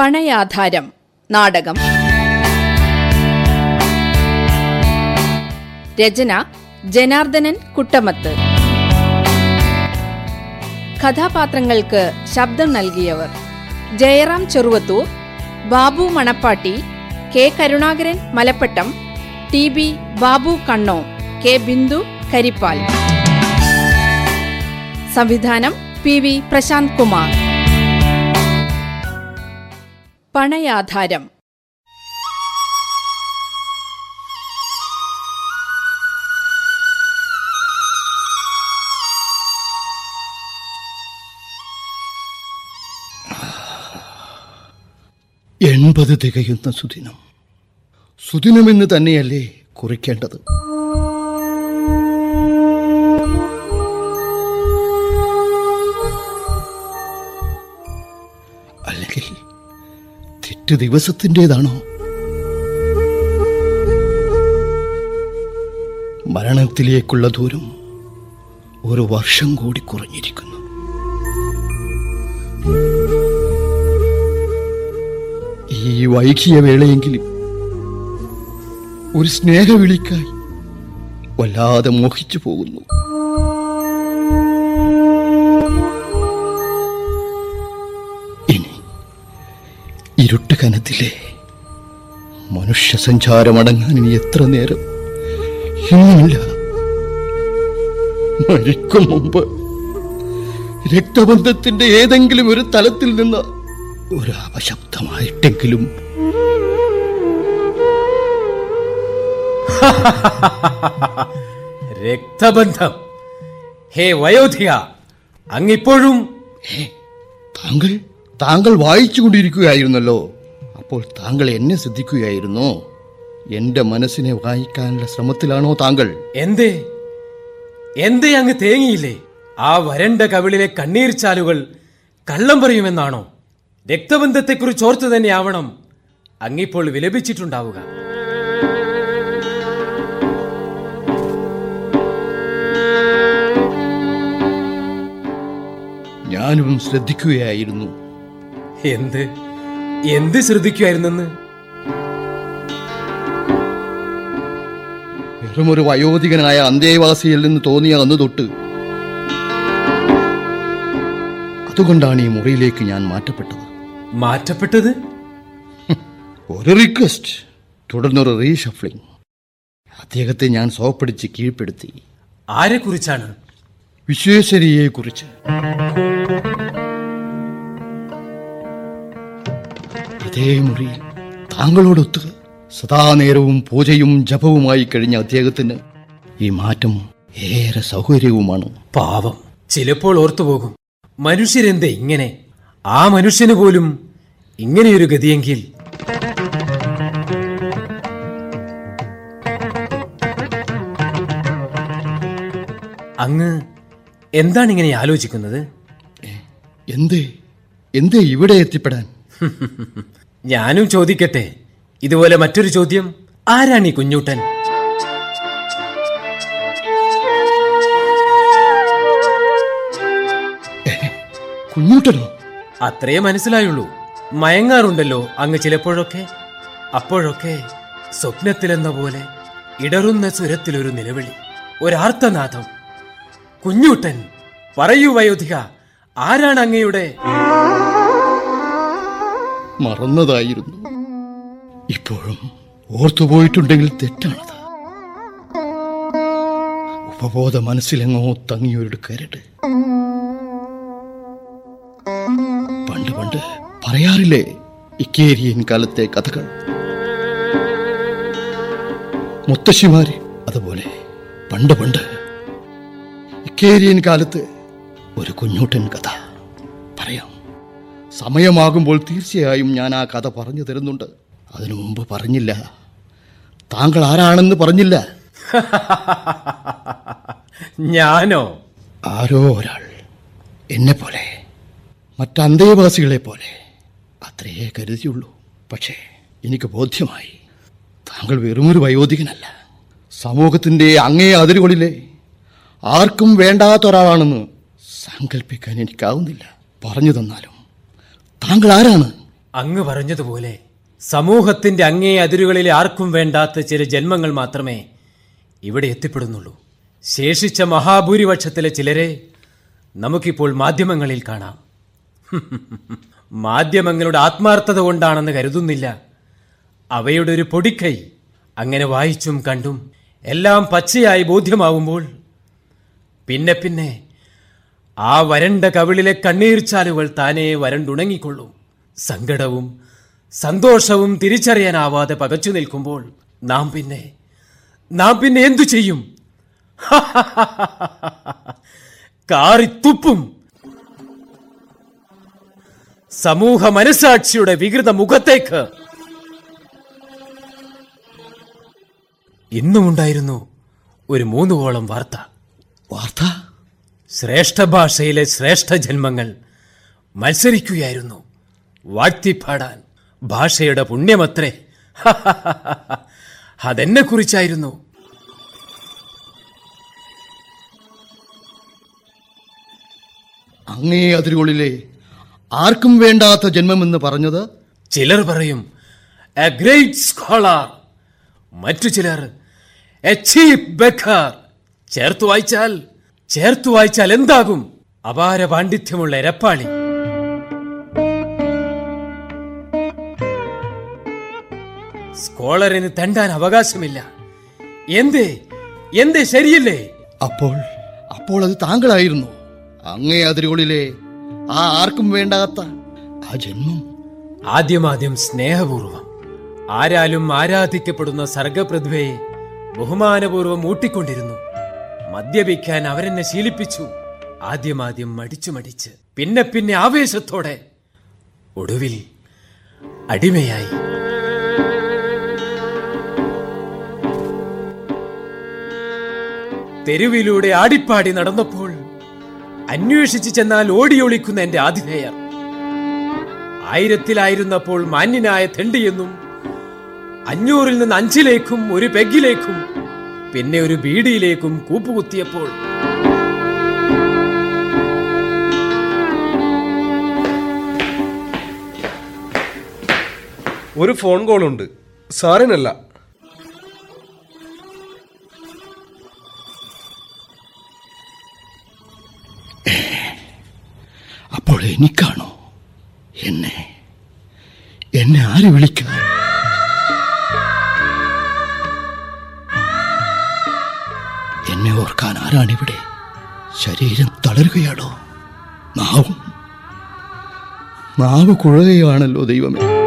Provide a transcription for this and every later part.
പണയാധാരം നാടകം. രചന ജനാർദ്ദനൻ കുട്ടമത്ത്. കഥാപാത്രങ്ങൾക്ക് ശബ്ദം നൽകിയവർ Jayaram Cheruvathur Babu Manappatti K Karunakaran Malappattam T B Babu Kanno K Bindu Karippal. സംവിധാനം പി വി പ്രശാന്ത് കുമാർ. പണയാധാരം. എൺപത് തികയുന്ന സുദിനം. സുദിനമെന്ന് തന്നെയല്ലേ കുറിക്കേണ്ടത്? തെറ്റ് ദിവസത്തിന്റെതാണോ? മരണത്തിലേക്കുള്ള ദൂരം ഒരു വർഷം കൂടി കുറഞ്ഞിരിക്കുന്നു. ഈ വൈകിയ വേളയെങ്കിലും ഒരു സ്നേഹവിളിക്കായി വല്ലാതെ മോഹിച്ചു പോകുന്നു. കനത്തിലെ മനുഷ്യ സഞ്ചാരമടങ്ങാൻ ഇനി എത്ര നേരം? ഇന്നുമില്ല മരിക്കും മുമ്പ് രക്തബന്ധത്തിന്റെ ഏതെങ്കിലും ഒരു തലത്തിൽ നിന്ന് ഒരു അപശബ്ദമായിട്ടെങ്കിലും. രക്തബന്ധം. ഹേ വയോധിക അങ്ങിപ്പോഴും താങ്കൾ താങ്കൾ വായിച്ചുകൊണ്ടിരിക്കുകയായിരുന്നല്ലോ. അപ്പോൾ താങ്കൾ എന്നെ ശ്രദ്ധിക്കുകയായിരുന്നോ. എന്റെ മനസ്സിനെ വായിക്കാനുള്ള ശ്രമത്തിലാണോ താങ്കൾ? എന്തേ? എന്തേ അങ്ങ് തേങ്ങിയില്ലേ? ആ വരണ്ട കവിളിലെ കണ്ണീർ ചാലുകൾ കള്ളം പറയുമെന്നാണോ? രക്തബന്ധത്തെക്കുറിച്ച് ഓർത്തു തന്നെയാവണം അങ്ങിപ്പോൾ വിലപിച്ചിട്ടുണ്ടാവുക. ഞാനും ശ്രദ്ധിക്കുകയായിരുന്നു. എന്ത്? എന്ത് ശ്രദ്ധിക്കുമായിരുന്നെന്ന് ഒരു വയോധികനായ അന്തേവാസിയിൽ നിന്ന് തോന്നിയ അന്ന് തൊട്ട് അതുകൊണ്ടാണ് ഈ മുറിയിലേക്ക് ഞാൻ മാറ്റപ്പെട്ടത്. മാറ്റപ്പെട്ടത്? ഒരു റിക്വസ്റ്റ് തുടർന്നൊരു റീഷഫ്ലിംഗ് അദ്ദേഹത്തെ ഞാൻ സോപ്പടിച്ച് കീഴ്പ്പെടുത്തി. ആരെക്കുറിച്ചാണ്? വിശ്വേശ്വരിയെ ഇതേ മുറിയിൽ. താങ്കളോടൊത്ത് സദാ നേരവും പൂജയും ജപവുമായി കഴിഞ്ഞ അദ്ദേഹത്തിന് ഈ മാറ്റം ഏറെ സൗകര്യവുമാണ്. പാവം. ചിലപ്പോൾ ഓർത്തുപോകും മനുഷ്യരെന്തേ ഇങ്ങനെ? ആ മനുഷ്യന് പോലും ഇങ്ങനെയൊരു ഗതിയെങ്കിൽ. അങ്ങ് എന്താണ് ഇങ്ങനെ ആലോചിക്കുന്നത് എന്തേ? എന്തേ ഇവിടെ എത്തിപ്പെടാൻ? ഞാനും ചോദിക്കട്ടെ. ഇതുപോലെ മറ്റൊരു ചോദ്യം. ആരാണ് ഈ കുഞ്ഞൂട്ടൻ? കുഞ്ഞൂട്ടനോ? അത്രേ മനസ്സിലായുള്ളൂ. മയങ്ങാറുണ്ടല്ലോ അങ്ങ് ചിലപ്പോഴൊക്കെ. അപ്പോഴൊക്കെ സ്വപ്നത്തിലെന്ന പോലെ ഇടറുന്ന സ്വരത്തിലൊരു നിലവിളി. ഒരാർത്തനാഥം കുഞ്ഞൂട്ടൻ പറയൂ വയോധിക ആരാണ് അങ്ങയുടെ മറന്നതായിരുന്നു. ഇപ്പോഴും ഓർത്തുപോയിട്ടുണ്ടെങ്കിൽ തെറ്റാണത്. ഉപബോധ മനസ്സിലെങ്ങോ തങ്ങിയൊരു കരട്. പണ്ട് പണ്ട് പറയാറില്ലേ ഇക്കേരിയൻ കാലത്തെ കഥകൾ. മുത്തശ്ശിമാര് അതുപോലെ പണ്ട് പണ്ട് ഇക്കേരിയൻ കാലത്ത് ഒരു കുഞ്ഞൂട്ടൻ കഥ പറയാം. സമയമാകുമ്പോൾ തീർച്ചയായും ഞാൻ ആ കഥ പറഞ്ഞു തരുന്നുണ്ട്. അതിനു മുമ്പ് പറഞ്ഞില്ല. താങ്കൾ ആരാണെന്ന് പറഞ്ഞില്ല. ഞാനോ? ആരോ ഒരാൾ. എന്നെ പോലെ. മറ്റന്തേവാസികളെ പോലെ. അത്രയേ കരുതിയുള്ളൂ. പക്ഷേ എനിക്ക് ബോധ്യമായി. താങ്കൾ വെറുമൊരു വയോധികനല്ല. സമൂഹത്തിന്റെ അങ്ങേ അതിരുകളിലെ ആർക്കും വേണ്ടാത്ത ഒരാളാണെന്ന് സങ്കല്പിക്കാൻ എനിക്കാവുന്നില്ല. പറഞ്ഞു തന്നാലും? താങ്കൾ ആരാണ് അങ്ങ് പറഞ്ഞതുപോലെ സമൂഹത്തിന്റെ അങ്ങേ അതിരുകളിൽ ആർക്കും വേണ്ടാത്ത ചില ജന്മങ്ങൾ മാത്രമേ ഇവിടെ എത്തിപ്പെടുന്നുള്ളൂ. ശേഷിച്ച മഹാഭൂരിപക്ഷത്തിലെ ചിലരെ നമുക്കിപ്പോൾ മാധ്യമങ്ങളിൽ കാണാം. മാധ്യമങ്ങളുടെ ആത്മാർത്ഥത കൊണ്ടാണെന്ന് കരുതുന്നില്ല. അവയുടെ ഒരു പൊടിക്കൈ അങ്ങനെ വായിച്ചും കണ്ടും എല്ലാം പച്ചയായി ബോധ്യമാവുമ്പോൾ പിന്നെ പിന്നെ ആ വരണ്ട കവിളിലെ കണ്ണീർച്ചാലുകൾ താനേ വരണ്ടുണങ്ങിക്കൊള്ളും. സങ്കടവും സന്തോഷവും തിരിച്ചറിയാനാവാതെ പകച്ചു നിൽക്കുമ്പോൾ നാം പിന്നെ നാം പിന്നെ എന്തു ചെയ്യും? കാറിത്തുപ്പും. സമൂഹ മനസാക്ഷിയുടെ വികൃത മുഖത്തേക്ക്. ഇന്നുമുണ്ടായിരുന്നു ഒരു മൂന്നുവോളം വാർത്ത. വാർത്ത? ശ്രേഷ്ഠ ഭാഷയിലെ ശ്രേഷ്ഠ ജന്മങ്ങൾ മത്സരിക്കുകയായിരുന്നു. വാഴ്ത്തിപ്പാടാൻ ഭാഷയുടെ പുണ്യമത്രേ. അതെന്നെ കുറിച്ചായിരുന്നു അങ്ങേ അതിരുകളിലെ ആർക്കും വേണ്ടാത്ത ജന്മമെന്ന് പറഞ്ഞത്? ചിലർ പറയും എ ഗ്രേറ്റ് സ്കോളർ. മറ്റു ചിലർ എ ചീപ്പ് ബെക്കർ. ചേർത്തു വായിച്ചാൽ ചേർത്തു വായിച്ചാൽ എന്താകും? അപാര പാണ്ഡിത്യമുള്ള എരപ്പാളി സ്കോളറിന് തണ്ടാൻ അവകാശമില്ല. എന്തേ? എന്തേ ശരിയല്ലേ? അപ്പോൾ അപ്പോൾ അത് താങ്കളായിരുന്നു. അങ്ങേ അതിരുകളിലെ ആ ആർക്കും വേണ്ടാത്ത ആ ജന്മം. ആദ്യമാദ്യം സ്നേഹപൂർവം. ആരാലും ആരാധിക്കപ്പെടുന്ന സർഗപ്രതിഭയെ ബഹുമാനപൂർവം ഊട്ടിക്കൊണ്ടിരുന്നു. മദ്യപിക്കാൻ അവരെന്നെ ശീലിപ്പിച്ചു. ആദ്യമാദ്യം മടിച്ചു മടിച്ച് പിന്നെ പിന്നെ ആവേശത്തോടെ ഒടുവിൽ അടിമയായി. തെരുവിലൂടെ ആടിപ്പാടി നടന്നപ്പോൾ അന്വേഷിച്ചു ചെന്നാൽ ഓടിയൊളിക്കുന്ന എന്റെ ആതിഥേയർ. ആയിരത്തിലായിരുന്നപ്പോൾ മാന്യനായ തെണ്ടിയെന്നും അഞ്ഞൂറിൽ നിന്ന് അഞ്ചിലേക്കും ഒരു പെഗിലേക്കും പിന്നെ ഒരു ബീഡിയിലേക്കും കൂപ്പുകുത്തിയപ്പോൾ ഒരു ഫോൺ കോൾ ഉണ്ട് സാറിനല്ല. അപ്പോൾ എനിക്കാണോ? എന്നെ എന്നെ ആര് വിളിക്കുന്നു ഓർക്കാൻ ആരാണിവിടെ? ശരീരം തളരുകയാണോ? നാവും. നാവ് കുഴയുകയാണല്ലോ ദൈവമേ.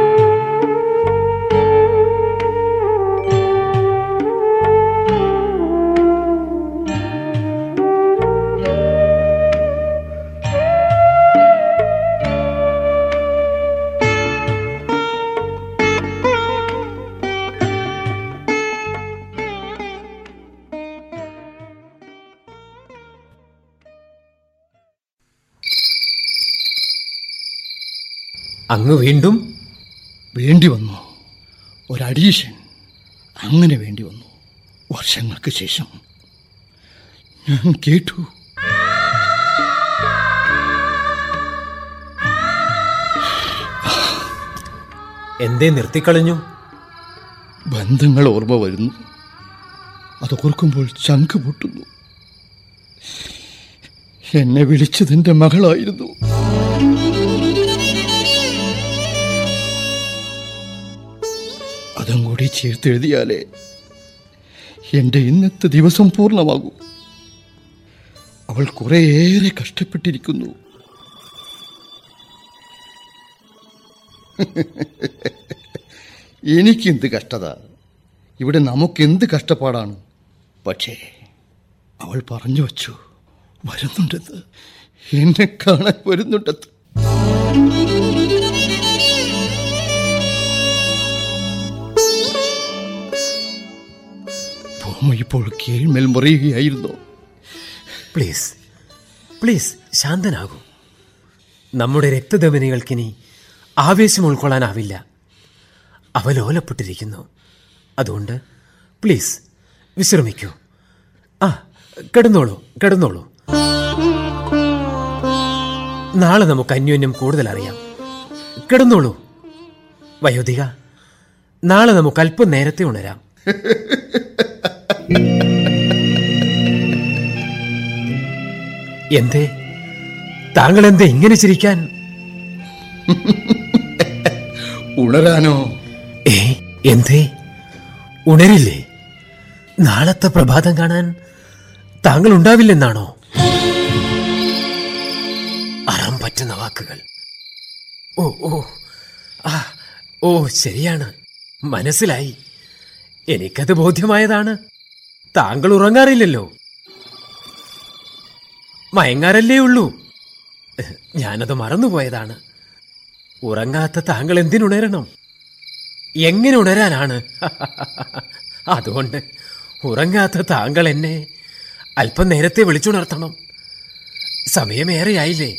അങ്ങ് വീണ്ടും വേണ്ടി വന്നു. ഒരഡീഷൻ അങ്ങനെ വേണ്ടി വന്നു. വർഷങ്ങൾക്ക് ശേഷം. ഞാൻ കേട്ടു. എന്തേ നിർത്തിക്കളഞ്ഞു? ബന്ധങ്ങൾ ഓർമ്മ വരുന്നു. അത് ഓർക്കുമ്പോൾ ചങ്ക് പൊട്ടുന്നു. എന്നെ വിളിച്ചതിന്റെ മകളായിരുന്നു. അതും കൂടി ചേർത്തെഴുതിയാലേ എന്റെ ഇന്നത്തെ ദിവസം പൂർണമാകൂ. അവൾ കുറേയേറെ കഷ്ടപ്പെട്ടിരിക്കുന്നു. എനിക്കെന്ത് കഷ്ടത? ഇവിടെ നമുക്കെന്ത് കഷ്ടപ്പാടാണ്? പക്ഷേ അവൾ പറഞ്ഞു വച്ചു വരുന്നുണ്ടെന്ന്. എന്നെ കാണാൻ വരുന്നുണ്ടെന്ന്. ഭൂമി ഇപ്പോൾ കീഴ്മേൽ മുറിയുകയായിരുന്നു. Please please ശാന്തനാകൂ. നമ്മുടെ രക്തധമനികൾക്കിനി ആവേശം ഉൾക്കൊള്ളാനാവില്ല. അവലോലപ്പെട്ടിരിക്കുന്നു അതുകൊണ്ട് പ്ലീസ് വിശ്രമിക്കൂ. ആ കിടന്നോളൂ കിടന്നോളൂ. നാളെ നമുക്ക് അന്യോന്യം കൂടുതൽ അറിയാം കിടന്നോളൂ. വയോധിക നാളെ നമുക്ക് അല്പം നേരത്തെ ഉണരാം. എന്തേ? താങ്കൾ എന്തേ ഇങ്ങനെ ചിരിക്കാൻ? ഉണരാനോ? ഏ എന്തേ? ഉണരില്ലേ? നാളത്തെ പ്രഭാതം കാണാൻ താങ്കൾ ഉണ്ടാവില്ലെന്നാണോ അറം പറ്റുന്ന വാക്കുകൾ. ഓ ഓ ആ ഓ ശരിയാണ്. മനസ്സിലായി. എനിക്കത് ബോധ്യമായതാണ്. താങ്കൾ ഉറങ്ങാറില്ലല്ലോ മയങ്ങാറല്ലേ ഉള്ളൂ. ഞാനത് മറന്നുപോയതാണ്. ഉറങ്ങാത്ത താങ്കൾ എന്തിനുണരണം? എങ്ങനെ ഉണരാനാണ്? അതുകൊണ്ട് ഉറങ്ങാത്ത താങ്കൾ എന്നെ അല്പം നേരത്തെ വിളിച്ചുണർത്തണം. സമയമേറെയായില്ലേ.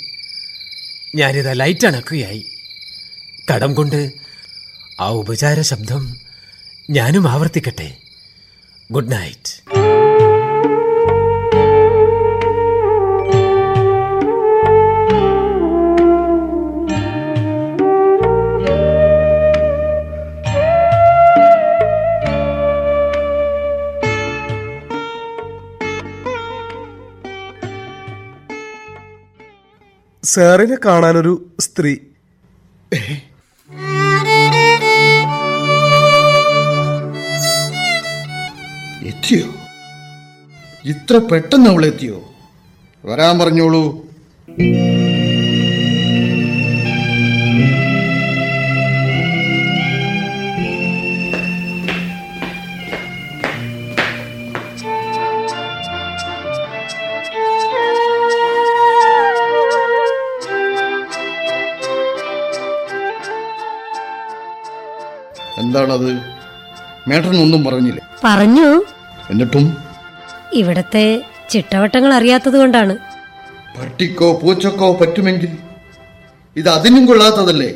ഞാനിതാ ലൈറ്റ് അണക്കുകയായി കടം കൊണ്ട് ആ ഉപചാര ശബ്ദം ഞാനും ആവർത്തിക്കട്ടെ. Good night. സാറിനെ കാണാനൊരു സ്ത്രീ. എത്തിയോ? ഇത്ര പെട്ടെന്ന് അവളെത്തിയോ? വരാൻ പറഞ്ഞോളൂ. എന്താണത് മേട്ടൻ ഒന്നും പറഞ്ഞില്ലേ. പറഞ്ഞു? എന്നിട്ടും ഇവിടത്തെ ചിട്ടവട്ടങ്ങൾ അറിയാത്തത് കൊണ്ടാണ്. പട്ടിക്കോ പൂച്ചക്കോ പറ്റുമെങ്കിൽ ഇത് അതിനും കൊള്ളാത്തതല്ലേ?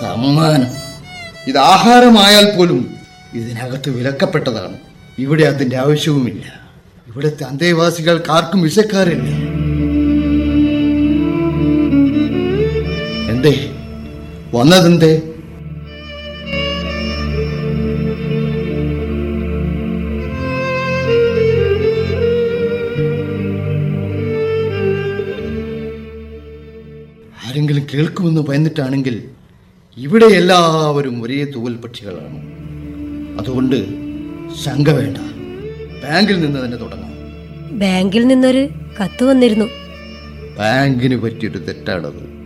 സമ്മാനം. ഇത് ആഹാരമായാൽ പോലും ഇതിനകത്ത് വിലക്കപ്പെട്ടതാണ്. ഇവിടെ അതിന്റെ ആവശ്യവുമില്ല. ഇവിടുത്തെ അന്തേവാസികൾക്ക് ആർക്കും വിശക്കാറില്ല. എന്തേ? വന്നതെന്തേ? ആരെങ്കിലും കേൾക്കുമെന്ന് ഭയന്നിട്ടാണെങ്കിൽ ഇവിടെ എല്ലാവരും ഒരേ തൂവൽ പക്ഷികളാണ്. അതുകൊണ്ട് ശങ്ക വേണ്ട. ബാങ്കിൽ നിന്ന് തന്നെ തുടങ്ങാം. ബാങ്കിൽ നിന്നൊരു കത്ത് വന്നിരുന്നു. ബാങ്കിന് പറ്റിയൊരു തെറ്റാണത്.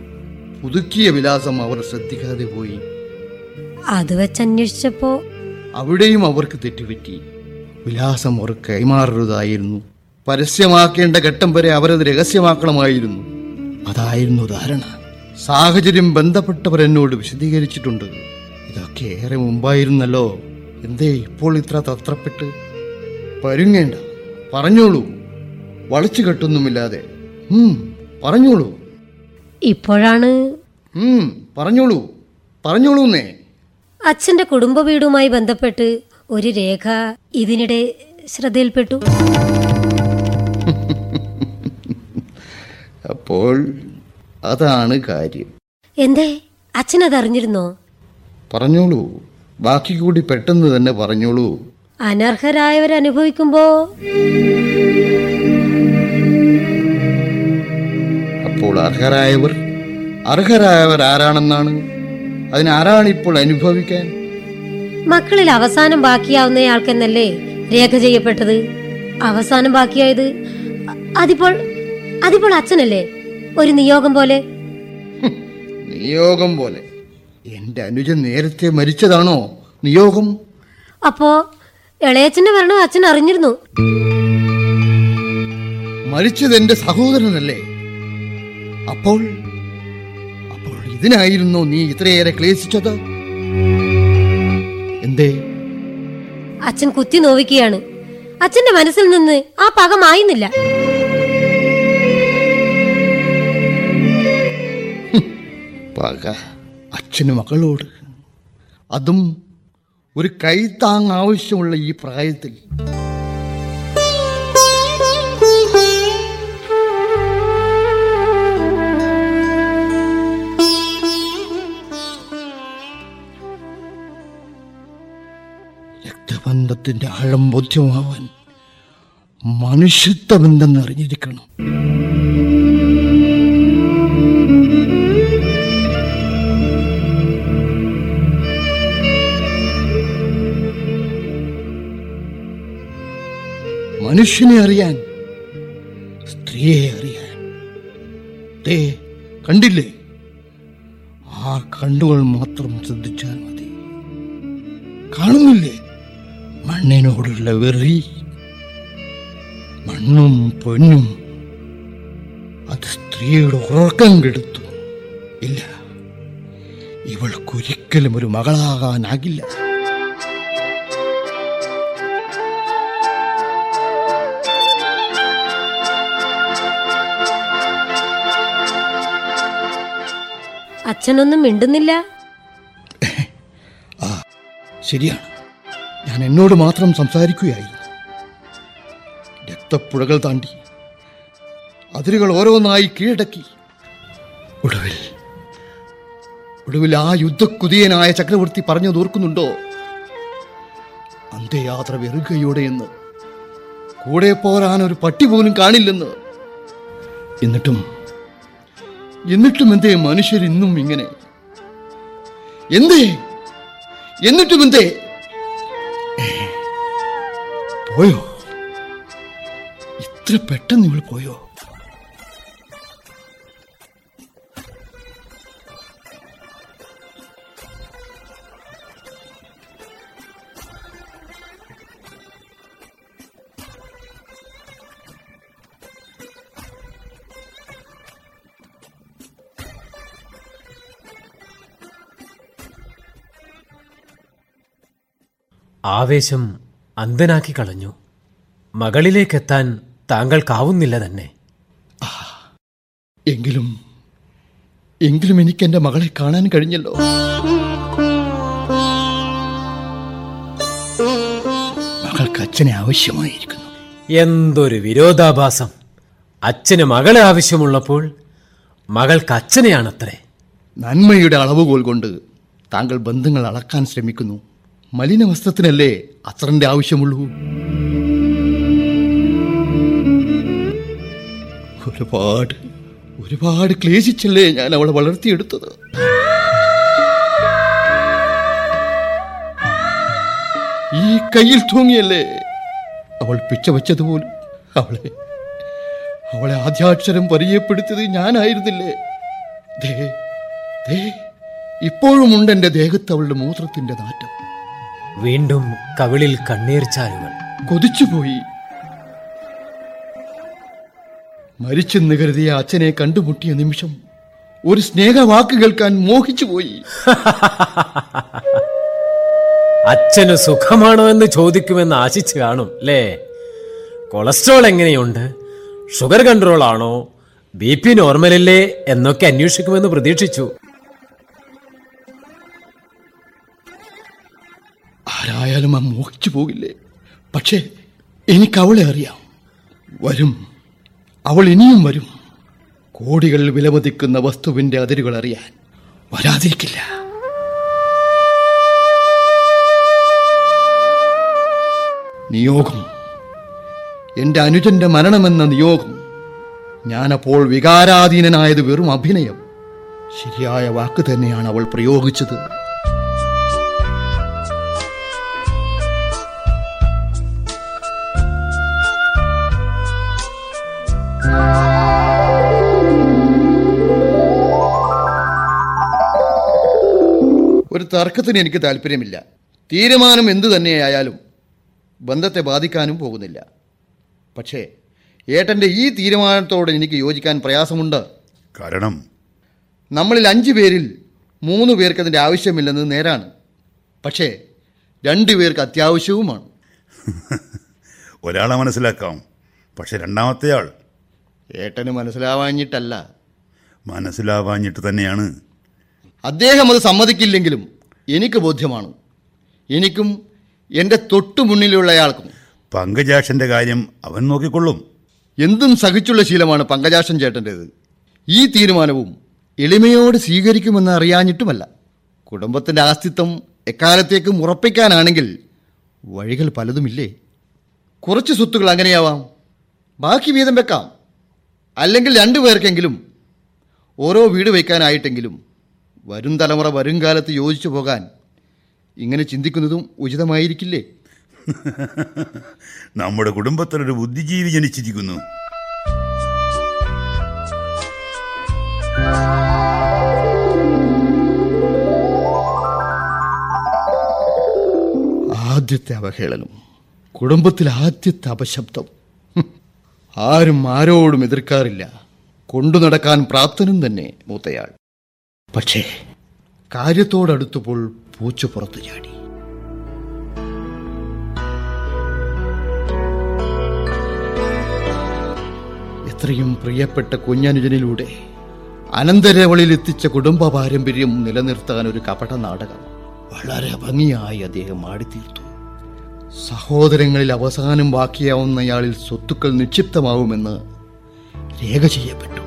പുതുക്കിയ വിലാസം അവർ ശ്രദ്ധിക്കാതെ പോയി. അത് വെച്ച് അന്വേഷിച്ചപ്പോ അവിടെയും അവർക്ക് തെറ്റുപറ്റി. വിലാസം അവർ കൈമാറരുതായിരുന്നു പരസ്യമാക്കേണ്ട ഘട്ടം വരെ അവരത് രഹസ്യമാക്കണമായിരുന്നു. അതായിരുന്നു ധാരണ. സാഹചര്യം ബന്ധപ്പെട്ടവർ എന്നോട് വിശദീകരിച്ചിട്ടുണ്ട്. ഇതൊക്കെ ഏറെ മുമ്പായിരുന്നല്ലോ. എന്തേ ഇപ്പോൾ ഇത്ര തത്രപ്പെട്ട്? പരുങ്ങേണ്ട. പറഞ്ഞോളൂ. വളച്ചു കെട്ടൊന്നുമില്ലാതെ പറഞ്ഞോളൂ. ഇപ്പോഴാണ് പറഞ്ഞോളൂ പറഞ്ഞോളൂന്നേ അച്ഛന്റെ കുടുംബ വീടുമായി ബന്ധപ്പെട്ട് ഒരു രേഖ ഇതിനിടെ ശ്രദ്ധയിൽപ്പെട്ടു. അപ്പോൾ അതാണ് കാര്യം. എന്തേ? അച്ഛൻ അത് അറിഞ്ഞിരുന്നോ പറഞ്ഞോളൂ ബാക്കി കൂടി പെട്ടെന്ന് തന്നെ പറഞ്ഞോളൂ. അനർഹരായവർ അനുഭവിക്കുമ്പോ അപ്പോൾ അർഹരായവർ? അർഹരായവർ ആരാണെന്നാണ്? അതിനാരാണ് ഇപ്പോൾ അനുഭവിക്കാൻ? മക്കളിൽ അവസാനം ബാക്കിയാവുന്നയാൾക്കെന്നല്ലേ രേഖ ചെയ്യപ്പെട്ടത്? അവസാനം ബാക്കിയായത് അതിപ്പോൾ അതിപ്പോൾ അച്ഛനല്ലേ? ഒരു നിയോഗം പോലെ? നിയോഗം പോലെ. എന്റെ അനുജൻ നേരത്തെ മരിച്ചതാണോ നിയോഗം? അപ്പോ ഇളയച്ചന്റെ മരണം അച്ഛൻ അറിഞ്ഞിരുന്നു? മരിച്ചത് എന്റെ സഹോദരനല്ലേ? അപ്പോൾ അപ്പോൾ ഇതിനായിരുന്നോ നീ ഇത്രയേറെ ക്ലേശിച്ചത്? എന്തേ? അച്ഛൻ കുത്തി നോവിക്കുകയാണ്. അച്ഛന്റെ മനസ്സിൽ നിന്ന് ആ പക മായുന്നില്ല. പക അച്ഛന് മകളോട്. അതും ഒരു കൈത്താങ് ആവശ്യമുള്ള ഈ പ്രായത്തിൽ. ജീവിതത്തിന്റെ ആഴം ബോധ്യമാവാൻ മനുഷ്യത്വമെന്തെന്ന് അറിഞ്ഞിരിക്കണം മനുഷ്യനെ അറിയാൻ സ്ത്രീയെ അറിയാൻ. തേ കണ്ടില്ലേ? ആ കണ്ണുകൾ മാത്രം ശ്രദ്ധിച്ചാൽ മതി. കാണുന്നില്ലേ? മണ്ണിനോടുള്ള വെറി. മണ്ണും പൊന്നും അത് സ്ത്രീയുടെ ഉറക്കം കെടുത്തു. ഇല്ല ഇവൾക്കൊരിക്കലും ഒരു മകളാകാനാകില്ല. അച്ഛനൊന്നും മിണ്ടുന്നില്ല. ആ ശരിയാണ്. എന്നോട് മാത്രം സംസാരിക്കുകയായിരുന്നു. രക്തപ്പുഴകൾ താണ്ടി അതിരുകൾ ഓരോന്നായി കീഴടക്കി. ഒടുവിൽ ഒടുവിൽ ആ യുദ്ധക്കുതിയനായ ചക്രവർത്തി പറഞ്ഞു ഓർക്കുന്നുണ്ടോ? അന്ത്യയാത്ര വെറുകയോടെ എന്ന്. കൂടെ പോരാൻ ഒരു പട്ടി പോലും കാണില്ലെന്ന്. എന്നിട്ടും എന്നിട്ടും എന്തേ മനുഷ്യരിന്നും ഇങ്ങനെ? എന്തേ? എന്നിട്ടും എന്തേ പോയോ? ഇത്ര പെട്ടെന്ന് ഇവൾ പോയോ? ആവേശം അന്ധനാക്കി കളഞ്ഞു. മകളിലേക്കെത്താൻ താങ്കൾക്കാവുന്നില്ല തന്നെ. എങ്കിലും എങ്കിലും എനിക്ക് എന്റെ മകളെ കാണാൻ കഴിഞ്ഞല്ലോ. മകൾക്ക് അച്ഛനെ ആവശ്യമായിരിക്കുന്നു. എന്തൊരു വിരോധാഭാസം. അച്ഛന് മകളെ ആവശ്യമുള്ളപ്പോൾ മകൾക്ക് അച്ഛനെയാണത്രേ. നന്മയുടെ അളവുകോൽ കൊണ്ട് താങ്കൾ ബന്ധങ്ങൾ അളക്കാൻ ശ്രമിക്കുന്നു. മലിന വസ്ത്രത്തിനല്ലേ അത്രന്റെ ആവശ്യമുള്ളൂ? ഒരുപാട് ഒരുപാട് ക്ലേശിച്ചല്ലേ ഞാൻ അവളെ വളർത്തിയെടുത്തത്. ഈ കയ്യിൽ തൂങ്ങിയല്ലേ അവൾ പിച്ച വെച്ചതുപോലും അവളെ അവളെ ആദ്യാക്ഷരം പരിചയപ്പെടുത്തിയത് ഞാനായിരുന്നില്ലേ? ദേ ദേ ഇപ്പോഴും ഉണ്ട് എന്റെ ദേഹത്ത് അവളുടെ മൂത്രത്തിന്റെ നാറ്റം. വീണ്ടും കവിളിൽ കണ്ണീർ ചാലുകൾ കൊതിച്ചുപോയി. മരിച്ചെന്ന് കരുതിയ അച്ഛനെ കണ്ടുമുട്ടിയ നിമിഷം ഒരു സ്നേഹവാക്ക് കേൾക്കാൻ മോഹിച്ചുപോയി അച്ഛന് സുഖമാണോ എന്ന് ചോദിക്കുമെന്ന് ആശിച്ചു കാണും അല്ലേ കൊളസ്ട്രോൾ എങ്ങനെയുണ്ട്? ഷുഗർ കൺട്രോൾ ആണോ? ബി പി നോർമലല്ലേ എന്നൊക്കെ അന്വേഷിക്കുമെന്ന് പ്രതീക്ഷിച്ചു. ആരായാലും ആ മോഹിച്ചു പോകില്ലേ? പക്ഷേ എനിക്ക് അവളെ അറിയാം. വരും. അവൾ ഇനിയും വരും. കോടികൾ വിലമതിക്കുന്ന വസ്തുവിന്റെ അതിരുകൾ അറിയാൻ വരാതിരിക്കില്ല. നിയോഗം. എന്റെ അനുജന്റെ മരണമെന്ന നിയോഗം. ഞാനപ്പോൾ വികാരാധീനനായത് വെറും അഭിനയം. ശരിയായ വാക്ക് തന്നെയാണ് അവൾ പ്രയോഗിച്ചത്. തർക്കത്തിന് എനിക്ക് താല്പര്യമില്ല. തീരുമാനം എന്തു തന്നെയായാലും ബന്ധത്തെ ബാധിക്കാനും പോകുന്നില്ല. പക്ഷേ ഏട്ടന്റെ ഈ തീരുമാനത്തോട് എനിക്ക് യോജിക്കാൻ പ്രയാസമുണ്ട്. കാരണം? നമ്മളിൽ അഞ്ച് പേരിൽ മൂന്ന് പേർക്ക് അതിന്റെ ആവശ്യമില്ലെന്ന് നേരാണ്. പക്ഷേ രണ്ടു പേർക്ക് അത്യാവശ്യവുമാണ്. ഒരാളെ മനസ്സിലാക്കാം. പക്ഷെ രണ്ടാമത്തെ ആൾ ഏട്ടന് മനസ്സിലാവാഞ്ഞിട്ടല്ല. മനസ്സിലാവാഞ്ഞിട്ട് തന്നെയാണ്. അദ്ദേഹം അത് സമ്മതിക്കില്ലെങ്കിലും എനിക്ക് ബോധ്യമാണ്. എനിക്കും എന്റെ തൊട്ടു മുന്നിലുള്ളയാൾക്കും. പങ്കജാക്ഷന്റെ കാര്യം അവൻ നോക്കിക്കൊള്ളും. എന്തും സഹിച്ചുള്ള ശീലമാണ് പങ്കജാക്ഷൻ ചേട്ടന്റേത് ഈ തീരുമാനവും എളിമയോട് സ്വീകരിക്കുമെന്ന് അറിയാഞ്ഞിട്ടുമല്ല. കുടുംബത്തിന്റെ ആസ്തിത്വം എക്കാലത്തേക്കും ഉറപ്പിക്കാനാണെങ്കിൽ വഴികൾ പലതുമില്ലേ? കുറച്ച് സ്വത്തുകൾ അങ്ങനെയാവാം. ബാക്കി വീതം വെക്കാം. അല്ലെങ്കിൽ രണ്ടു പേർക്കെങ്കിലും ഓരോ വീട് വയ്ക്കാനായിട്ടെങ്കിലും വരും തലമുറ വരും കാലത്ത് യോജിച്ചു പോകാൻ ഇങ്ങനെ ചിന്തിക്കുന്നതും ഉചിതമായിരിക്കില്ലേ? നമ്മുടെ കുടുംബത്തിലൊരു ബുദ്ധിജീവി ജനിച്ചിരിക്കുന്നു. ആദ്യത്തെ അവഹേളനം കുടുംബത്തിൽ ആദ്യത്തെ അപശബ്ദം. ആരും ആരോടും എതിർക്കാറില്ല. കൊണ്ടു നടക്കാൻ പ്രാപ്തനും തന്നെ മൂത്തയാൾ. പക്ഷേ കാര്യത്തോടടുത്തപ്പോൾ പൂച്ച പുറത്തു ചാടി. എത്രയും പ്രിയപ്പെട്ട കുഞ്ഞനുജനിലൂടെ അനന്തരവളിൽ എത്തിച്ച കുടുംബ പാരമ്പര്യം നിലനിർത്താൻ ഒരു കപട നാടകം വളരെ ഭംഗിയായി അദ്ദേഹം ആടിത്തീർത്തു. സഹോദരങ്ങളിൽ അവസാനം ബാക്കിയാവുന്നയാളിൽ സ്വത്തുക്കൾ നിക്ഷിപ്തമാവുമെന്ന് രേഖ ചെയ്യപ്പെട്ടു.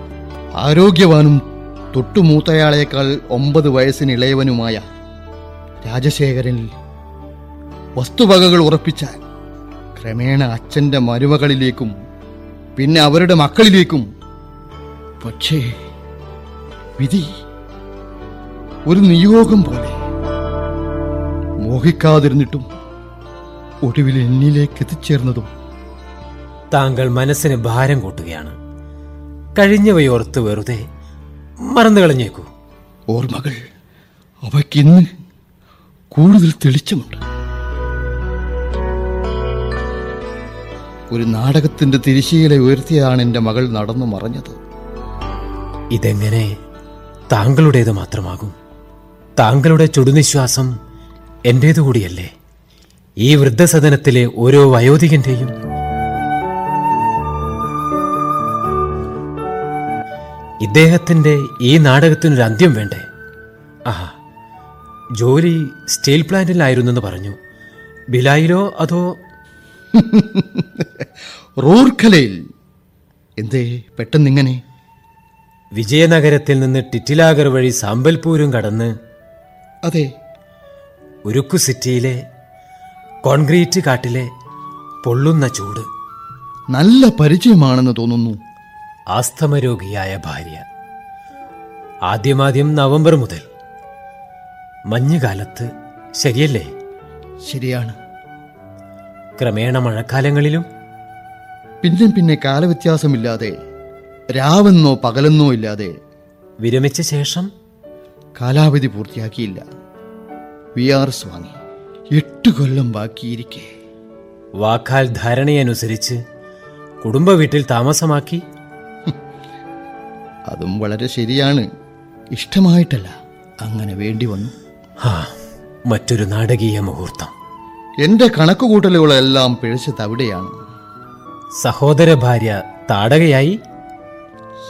ആരോഗ്യവാനും തൊട്ടുമൂത്തയാളേക്കാൾ ഒമ്പത് വയസ്സിന് ഇളയവനുമായ രാജശേഖരൻ വസ്തുവകകൾ ഉറപ്പിച്ച ക്രമേണ അച്ഛന്റെ മരുമകളിലേക്കും പിന്നെ അവരുടെ മക്കളിലേക്കും. പക്ഷേ വിധി ഒരു നിയോഗം പോലെ. മോഹിക്കാതിരുന്നിട്ടും ഒടുവിൽ എന്നിലേക്ക് എത്തിച്ചേർന്നതും താങ്കൾ മനസ്സിന് ഭാരം കൂട്ടുകയാണ്. കഴിഞ്ഞവയോർത്ത് വെറുതെ മറന്നു കളഞ്ഞേക്കൂ. ഓർമ്മകൾ അവയ്ക്കിന്ന് കൂടുതൽ തെളിച്ചമുണ്ട്. ഒരു നാടകത്തിന്റെ തിരിശീല ഉയർത്തിയാണ് എന്റെ മകൾ നടന്നു മറഞ്ഞത്. ഇതെങ്ങനെ താങ്കളുടേത് മാത്രമാകും? താങ്കളുടെ ചുടുനിശ്വാസം എന്റേതു കൂടിയല്ലേ ഈ വൃദ്ധസദനത്തിലെ ഓരോ വയോധികന്റെയും ഇദ്ദേഹത്തിന്റെ ഈ നാടകത്തിനൊരു അന്ത്യം വേണ്ടേ? ആഹാ ജോലി സ്റ്റീൽ പ്ലാന്റിലായിരുന്നെന്ന് പറഞ്ഞു. ബിലായിലോ അതോ റൂർഖലയിൽ. എന്തേ പെട്ടെന്നിങ്ങനെ? വിജയനഗരത്തിൽ നിന്ന് ടിറ്റിലാഗർ വഴി സാമ്പൽപൂരും കടന്ന് അതെ. ഉരുക്കു സിറ്റിയിലെ കോൺക്രീറ്റ് കാട്ടിലെ പൊള്ളുന്ന ചൂട്. നല്ല പരിചയമാണെന്ന് തോന്നുന്നു. ആസ്തമരോഗിയായ ഭാര്യ. ആദ്യമാദ്യം നവംബർ മുതൽ. മഞ്ഞുകാലത്ത് ശരിയല്ലേ? ശരിയാണ്. ക്രമേണ മഴക്കാലങ്ങളിലും? പിന്നെ പിന്നെ കാലവ്യത്യാസമില്ലാതെ രാവെന്നോ പകലെന്നോ ഇല്ലാതെ വിരമിച്ച ശേഷം? കാലാവധി പൂർത്തിയാക്കിയില്ല. വി ആർ എസ് വാങ്ങി എട്ട് കൊല്ലം ബാക്കിയിരിക്കെ. വാക്കാൽ ധാരണയനുസരിച്ച് കുടുംബ വീട്ടിൽ താമസമാക്കി അതും വളരെ ശരിയാണ്. ഇഷ്ടമായിട്ടല്ല. അങ്ങനെ വേണ്ടി വന്നു. മറ്റൊരു നാടകീയ മുഹൂർത്തം. എന്റെ കണക്കുകൂട്ടലുകളെല്ലാം പിഴച്ചത് അവിടെയാണ്. സഹോദര ഭാര്യ താടകയായി?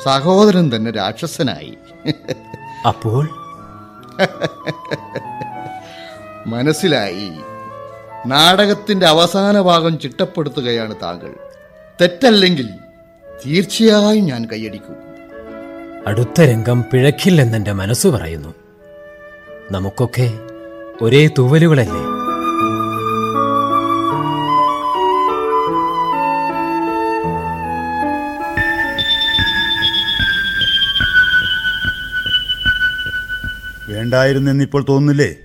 സഹോദരൻ തന്നെ രാക്ഷസനായി. അപ്പോൾ? മനസ്സിലായി. നാടകത്തിന്റെ അവസാന ഭാഗം ചിട്ടപ്പെടുത്തുകയാണ് താങ്കൾ. തെറ്റല്ലെങ്കിൽ തീർച്ചയായും ഞാൻ കൈയടിക്കും. അടുത്ത രംഗം പിഴക്കില്ലെന്നെന്റെ മനസ്സു പറയുന്നു. നമുക്കൊക്കെ ഒരേ തൂവലുകളല്ലേ? വേണ്ടായിരുന്നെന്നിപ്പോൾ തോന്നുന്നില്ലേ?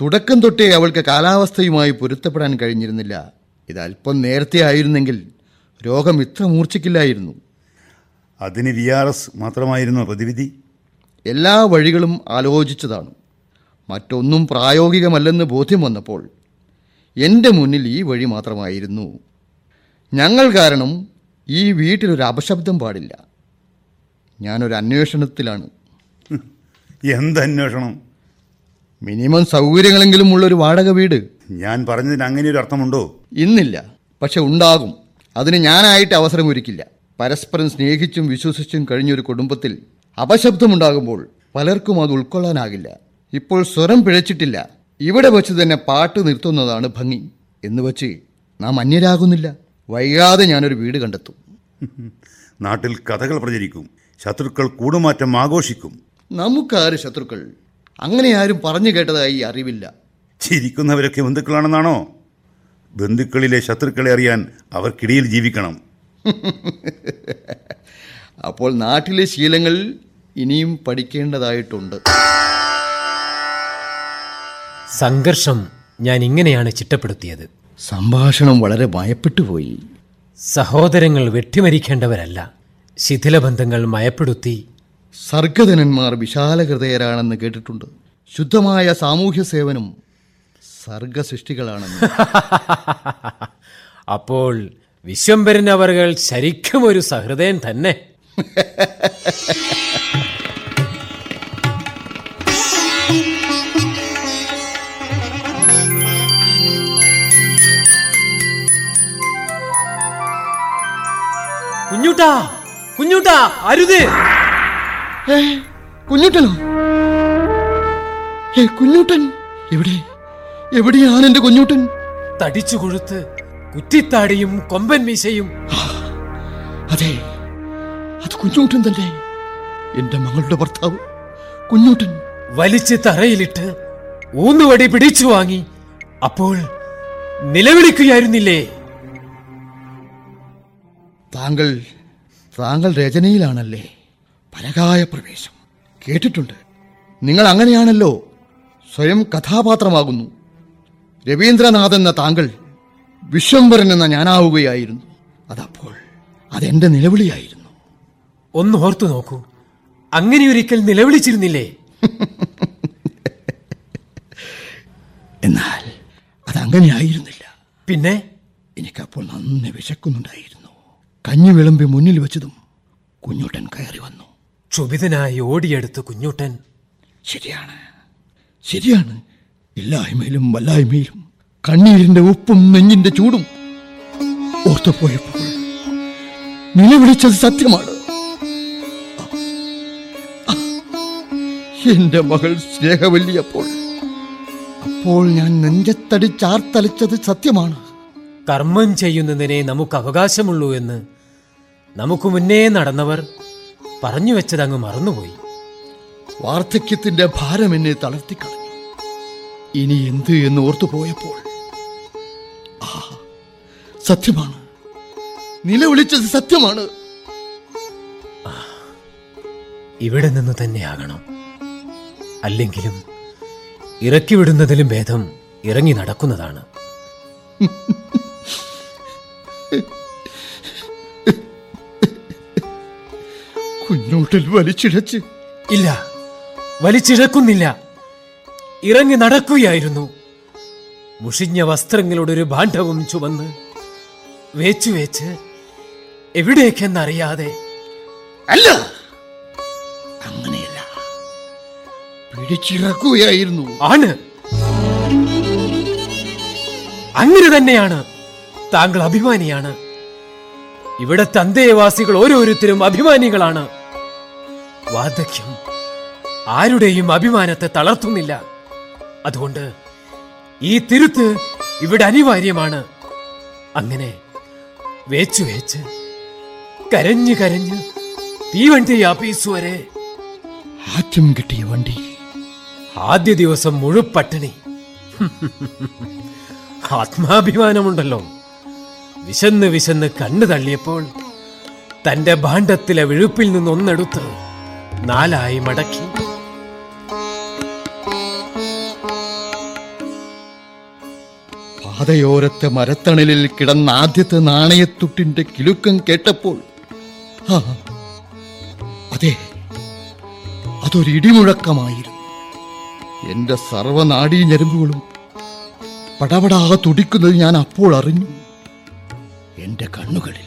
തുടക്കം തൊട്ടേ അവൾക്ക് കാലാവസ്ഥയുമായി പൊരുത്തപ്പെടാൻ കഴിഞ്ഞിരുന്നില്ല. ഇത് അല്പം നേരത്തെ ആയിരുന്നെങ്കിൽ രോഗം ഇത്ര മൂർച്ഛിക്കില്ലായിരുന്നു. അതിന് വി ആർ എസ് മാത്രമായിരുന്നു പ്രതിവിധി. എല്ലാ വഴികളും ആലോചിച്ചതാണ്. മറ്റൊന്നും പ്രായോഗികമല്ലെന്ന് ബോധ്യം വന്നപ്പോൾ എന്റെ മുന്നിൽ ഈ വഴി മാത്രമായിരുന്നു. ഞങ്ങൾ കാരണം ഈ വീട്ടിലൊരു അപശബ്ദം പാടില്ല. ഞാനൊരു അന്വേഷണത്തിലാണ്. എന്തന്വേഷണം മിനിമം സൗകര്യങ്ങളെങ്കിലും ഉള്ളൊരു വാടക വീട്. ഞാൻ പറഞ്ഞതിന് അങ്ങനെ ഒരു അർത്ഥമുണ്ടോ? ഇന്നില്ല. പക്ഷെ ഉണ്ടാകും. അതിന് ഞാനായിട്ട് അവസരമൊരുക്കില്ല. പരസ്പരം സ്നേഹിച്ചും വിശ്വസിച്ചും കഴിഞ്ഞൊരു കുടുംബത്തിൽ അപശബ്ദമുണ്ടാകുമ്പോൾ പലർക്കും അത് ഉൾക്കൊള്ളാനാകില്ല. ഇപ്പോൾ സ്വരം പിഴച്ചിട്ടില്ല. ഇവിടെ വച്ച് തന്നെ പാട്ട് നിർത്തുന്നതാണ് ഭംഗി. എന്ന് വച്ച് നാം അന്യരാകുന്നില്ല. വൈകാതെ ഞാനൊരു വീട് കണ്ടെത്തും. നാട്ടിൽ കഥകൾ പ്രചരിക്കും. ശത്രുക്കൾ കൂടുമാറ്റം ആഘോഷിക്കും. നമുക്കാര് ശത്രുക്കൾ? അങ്ങനെ ആരും പറഞ്ഞു കേട്ടതായി അറിവില്ല. ചിരിക്കുന്നവരൊക്കെ ബന്ധുക്കളാണെന്നാണോ? ബന്ധുക്കളിലെ ശത്രുക്കളെ അറിയാൻ അവർക്കിടയിൽ ജീവിക്കണം. അപ്പോൾ നാട്ടിലെ ശീലങ്ങൾ ഇനിയും പഠിക്കേണ്ടതായിട്ടുണ്ട്. സംഘർഷം ഞാൻ ഇങ്ങനെയാണ് ചിട്ടപ്പെടുത്തിയത്. സംഭാഷണം വളരെ ഭയപ്പെട്ടു പോയി. സഹോദരങ്ങൾ വെട്ടിമരിക്കേണ്ടവരല്ല. ശിഥിലബന്ധങ്ങൾ മയപ്പെടുത്തി. സർഗധനന്മാർ വിശാലഹൃദയരാണെന്ന് കേട്ടിട്ടുണ്ട്. ശുദ്ധമായ സാമൂഹ്യ സേവനം സർഗസൃഷ്ടികളാണെന്ന്. അപ്പോൾ അവർകൾ ശരിക്കും ഒരു സഹൃദയൻ തന്നെ. കുഞ്ഞുട്ടാ കുഞ്ഞുട്ടാ അരുത്. കുഞ്ഞുട്ടനോ? ഏ കുഞ്ഞുട്ടൻ എവിടെ? എവിടെയാണ് എന്റെ കുഞ്ഞുട്ടൻ? തടിച്ചു കൊഴുത്ത് കുറ്റിത്താടിയും കൊമ്പൻ മീശയും. അതെ അത് കുഞ്ഞൂട്ടൻ തന്നെ. എന്റെ മകളുടെ ഭർത്താവ് കുഞ്ഞൂട്ടൻ. വലിച്ച് തറയിലിട്ട് ഊന്നുവടി പിടിച്ചു വാങ്ങി. അപ്പോൾ നിലവിളിക്കുകയായിരുന്നില്ലേ? താങ്കൾ താങ്കൾ രചനയിലാണല്ലേ? പരകായ പ്രവേശം. കേട്ടിട്ടുണ്ട്. നിങ്ങൾ അങ്ങനെയാണല്ലോ. സ്വയം കഥാപാത്രമാകുന്നു. രവീന്ദ്രനാഥ് എന്ന താങ്കൾ വിശ്വംഭരൻ എന്ന ഞാനാവുകയായിരുന്നു. അതപ്പോൾ അതെന്റെ നിലവിളിയായിരുന്നു. ഒന്ന് ഓർത്തു നോക്കൂ. അങ്ങനെ ഒരിക്കൽ നിലവിളിച്ചിരുന്നില്ലേ? എന്നാൽ അതങ്ങനെയായിരുന്നില്ല. പിന്നെ? എനിക്കപ്പോൾ നന്നെ വിശക്കുന്നുണ്ടായിരുന്നു. കഞ്ഞി വിളമ്പി മുന്നിൽ വെച്ചതും കുഞ്ഞൂട്ടൻ കയറി വന്നു. ക്ഷുഭിതനായി ഓടിയെടുത്ത് കുഞ്ഞൂട്ടൻ. ശരിയാണ്. ശരിയാണ്. ഇല്ലായ്മയിലും വല്ലായ്മയിലും. കണ്ണീരിന്റെ ഉപ്പും നെഞ്ഞിന്റെ ചൂടും ഓർത്തുപോയപ്പോൾ നിലവിളിച്ചത് സത്യമാണ്. എന്റെ മകൾ സ്നേഹവല്ലിയപ്പോൾ അപ്പോൾ ഞാൻ നെഞ്ചത്തടി ചാർത്തലച്ചത് സത്യമാണ്. കർമ്മം ചെയ്യുന്നതിനെ നമുക്ക് അവകാശമുള്ളൂ എന്ന് നമുക്ക് മുന്നേ നടന്നവർ പറഞ്ഞു വെച്ചത് അങ്ങ് മറന്നുപോയി. വാർദ്ധക്യത്തിന്റെ ഭാരം എന്നെ തളർത്തിക്കളഞ്ഞു. ഇനി എന്ത് എന്ന് ഓർത്തുപോയപ്പോൾ സത്യമാണ്. നില നിലവിളിച്ചത് സത്യമാണ്. ഇവിടെ നിന്ന് തന്നെയാകണം അല്ലെങ്കിലും ഇറക്കി വിടുന്നതിലും ഭേദം ഇറങ്ങി നടക്കുന്നതാണ്. കുഞ്ഞോട്ടിൽ വലിച്ചിഴച്ച്. ഇല്ല വലിച്ചിഴക്കുന്നില്ല. ഇറങ്ങി നടക്കുകയായിരുന്നു. മുഷിഞ്ഞ വസ്ത്രങ്ങളുടെ ഒരു ഭാണ്ഡവും ചുമന്ന് വേച്ചു വേച്ച് എവിടേക്കെന്നറിയാതെ അല്ല അങ്ങനെയല്ല. പിടിച്ചിറക്കുകയായിരുന്നു. ആണ്. അങ്ങനെ തന്നെയാണ് താങ്കൾ അഭിമാനിയാണ്. ഇവിടെ തന്തേവാസികൾ ഓരോരുത്തരും അഭിമാനികളാണ്. വാർദ്ധക്യം ആരുടെയും അഭിമാനത്തെ തളർത്തുന്നില്ല. അതുകൊണ്ട് ഈ തിരുത്ത് ഇവിടെ അനിവാര്യമാണ്. അങ്ങനെ വേച്ചു വേച്ച്. കരഞ്ഞു കരഞ്ഞ് തീവണ്ടി ആപ്പീസ് വരെ. ആറ്റം കിട്ടിയ വണ്ടി. ആദ്യ ദിവസം മുഴുപ്പട്ടിണി ആത്മാഭിമാനമുണ്ടല്ലോ. വിശന്ന് വിശന്ന് കണ്ണു തള്ളിയപ്പോൾ തന്റെ ഭാണ്ഡത്തിലെ വിഴുപ്പിൽ നിന്നൊന്നെടുത്ത് നാലായി മടക്കി. പാതയോരത്തെ മരത്തണലിൽ കിടന്ന ആദ്യത്തെ നാണയത്തുട്ടിന്റെ കിലുക്കം കേട്ടപ്പോൾ ആ, അതെ അതൊരു ഇടിമുഴക്കമായിരുന്നു. എന്റെ സർവനാടീ ഞരമ്പുകളും പടപടാ തുടിക്കുന്നത് ഞാൻ അപ്പോൾ അറിഞ്ഞു. എന്റെ കണ്ണുകളിൽ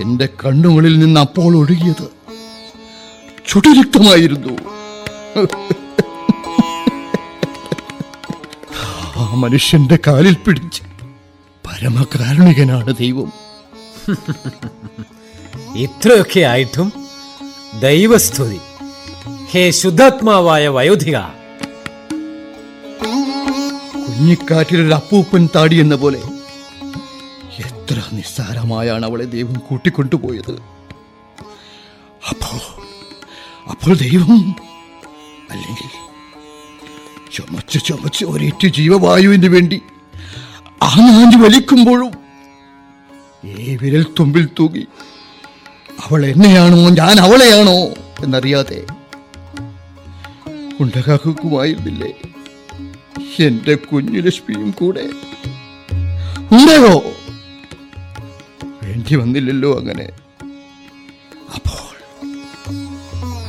എന്റെ കണ്ണുകളിൽ നിന്ന് അപ്പോൾ ഒഴുകിയത് ചുടുരക്തമായിരുന്നു മനുഷ്യന്റെ കാലിൽ പിടിച്ച്. പരമകാരുണികനാണ് ദൈവം. ഇത്രയൊക്കെ ആയിട്ടും ദൈവസ്തുതി. ഹേ ശുദ്ധാത്മാവായ വയോധിക. കുഞ്ഞിക്കാറ്റിലൊരു അപ്പൂപ്പൻ താടി എന്ന പോലെ. എത്ര നിസ്സാരമായാണ് അവളെ ദൈവം കൂട്ടിക്കൊണ്ടുപോയത്. അപ്പോ അപ്പോൾ ദൈവം അല്ലെങ്കിൽ ചുമച്ച് ചുമച്ച് ഒരേറ്റ് ജീവവായുവിന് വേണ്ടി ആ നാഞ്ഞു വലിക്കുമ്പോഴും ഈ വിരൽ തുമ്പിൽ തൂകി അവൾ എന്നെയാണോ? ഞാൻ അവളെയാണോ? എന്നറിയാതെ ഉണ്ടകാക്കുമായിരുന്നില്ലേ എന്റെ കുഞ്ഞു ലക്ഷ്മിയും കൂടെ. ഉണ്ടോ വേണ്ടി വന്നില്ലല്ലോ അങ്ങനെ. അപ്പോൾ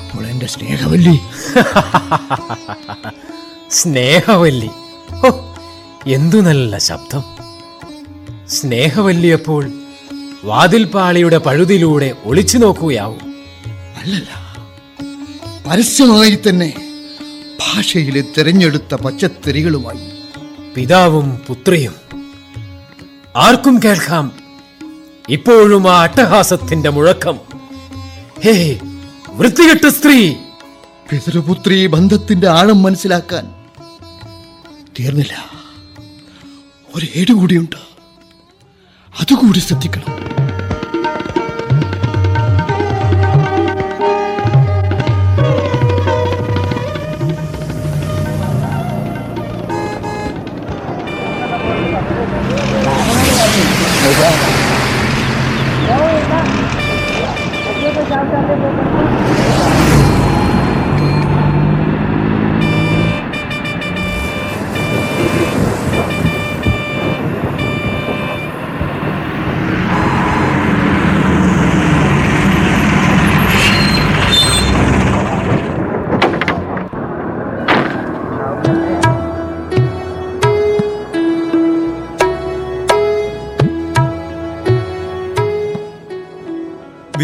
അപ്പോൾ എന്റെ സ്നേഹവല്ലി. സ്നേഹവല്ലി. ഓ എന്തു നല്ല ശബ്ദം. സ്നേഹവല്ലിയപ്പോൾ വാതിൽപാളിയുടെ പഴുതിലൂടെ ഒളിച്ചു നോക്കുകയാവും. അല്ലല്ല പരസ്യമായി തന്നെ ഭാഷയിലെ തിരഞ്ഞെടുത്ത പച്ചത്തെറികളുമായി. പിതാവും പുത്രിയും. ആർക്കും കേൾക്കാം ഇപ്പോഴും ആ അട്ടഹാസത്തിന്റെ മുഴക്കം. ഹേ വൃത്തികെട്ട സ്ത്രീ. പിതൃപുത്രി ബന്ധത്തിന്റെ ആഴം മനസ്സിലാക്കാൻ തീർന്നില്ല. ഒരു കൂടിയുണ്ട് അതുകൂടി ശ്രദ്ധിക്കണം.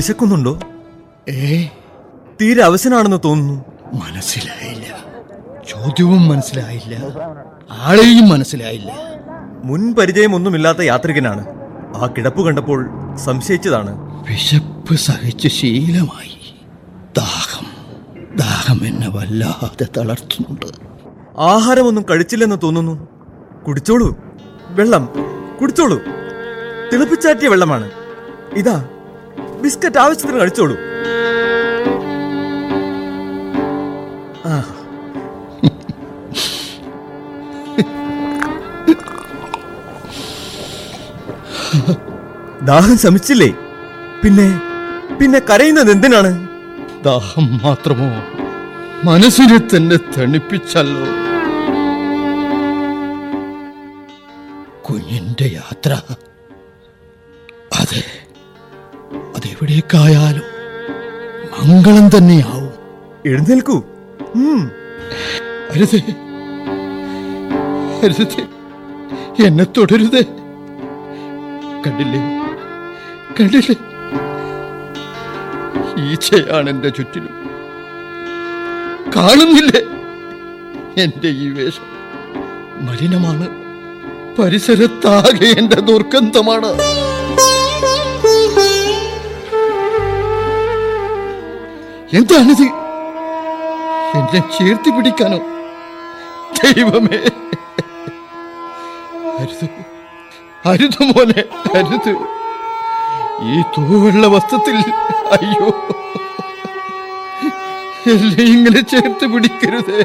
വിശക്കുന്നുണ്ടോ ഏ തീരെ അവശനാണെന്ന് തോന്നുന്നു. മനസ്സിലായില്ല. ചോദ്യവും മനസ്സിലായില്ല. ആളെയും മനസ്സിലായില്ല. മുൻ പരിചയമൊന്നുമില്ലാത്ത യാത്രികനാണ്. ആ കിടപ്പ് കണ്ടപ്പോൾ സംശയിച്ചതാണ്. വിശപ്പ് സഹിച്ച് ശീലമായി. ദാഹം. ദാഹം എന്നെ വല്ലാതെ തളർത്തുന്നുണ്ട്. ആഹാരമൊന്നും കഴിച്ചില്ലെന്ന് തോന്നുന്നു. കുടിച്ചോളൂ. വെള്ളം. കുടിച്ചോളൂ. തിളപ്പിച്ചാറ്റിയ വെള്ളമാണ്. ഇതാ. ബിസ്ക്കറ്റ് ആവശ്യത്തിന് കഴിച്ചോളൂ. ദാഹം ശമിച്ചില്ലേ? പിന്നെ പിന്നെ കരയുന്നത് എന്തിനാണ്? ദാഹം മാത്രമോ? മനസ്സിനെ തന്നെ തണുപ്പിച്ചല്ലോ. കുഞ്ഞിന്റെ യാത്ര. അതെവിടേക്കായാലും മംഗളം തന്നെയാവും. എഴുന്നേൽക്കൂ. അരുതേ. അരുതേ. എന്നെ തുടരുതേ. കണ്ടില്ലേ? കണ്ടില്ലേ? ഈച്ചയാണ് എന്റെ ചുറ്റിലും. കാണുന്നില്ലേ? എന്റെ ഈ വേഷം മലിനമാണ്. പരിസരത്താകെ എന്റെ ദുർഗന്ധമാണ്. എന്താണിത് എന്നെ ചേർത്തി പിടിക്കാനോ? ദൈവമേ. അരുത്. അരുത് മോനെ അരുത്. ഈ തൂവുള്ള വസ്ത്രത്തിൽ അയ്യോ. എന്നെ ഇങ്ങനെ ചേർത്ത് പിടിക്കരുത്.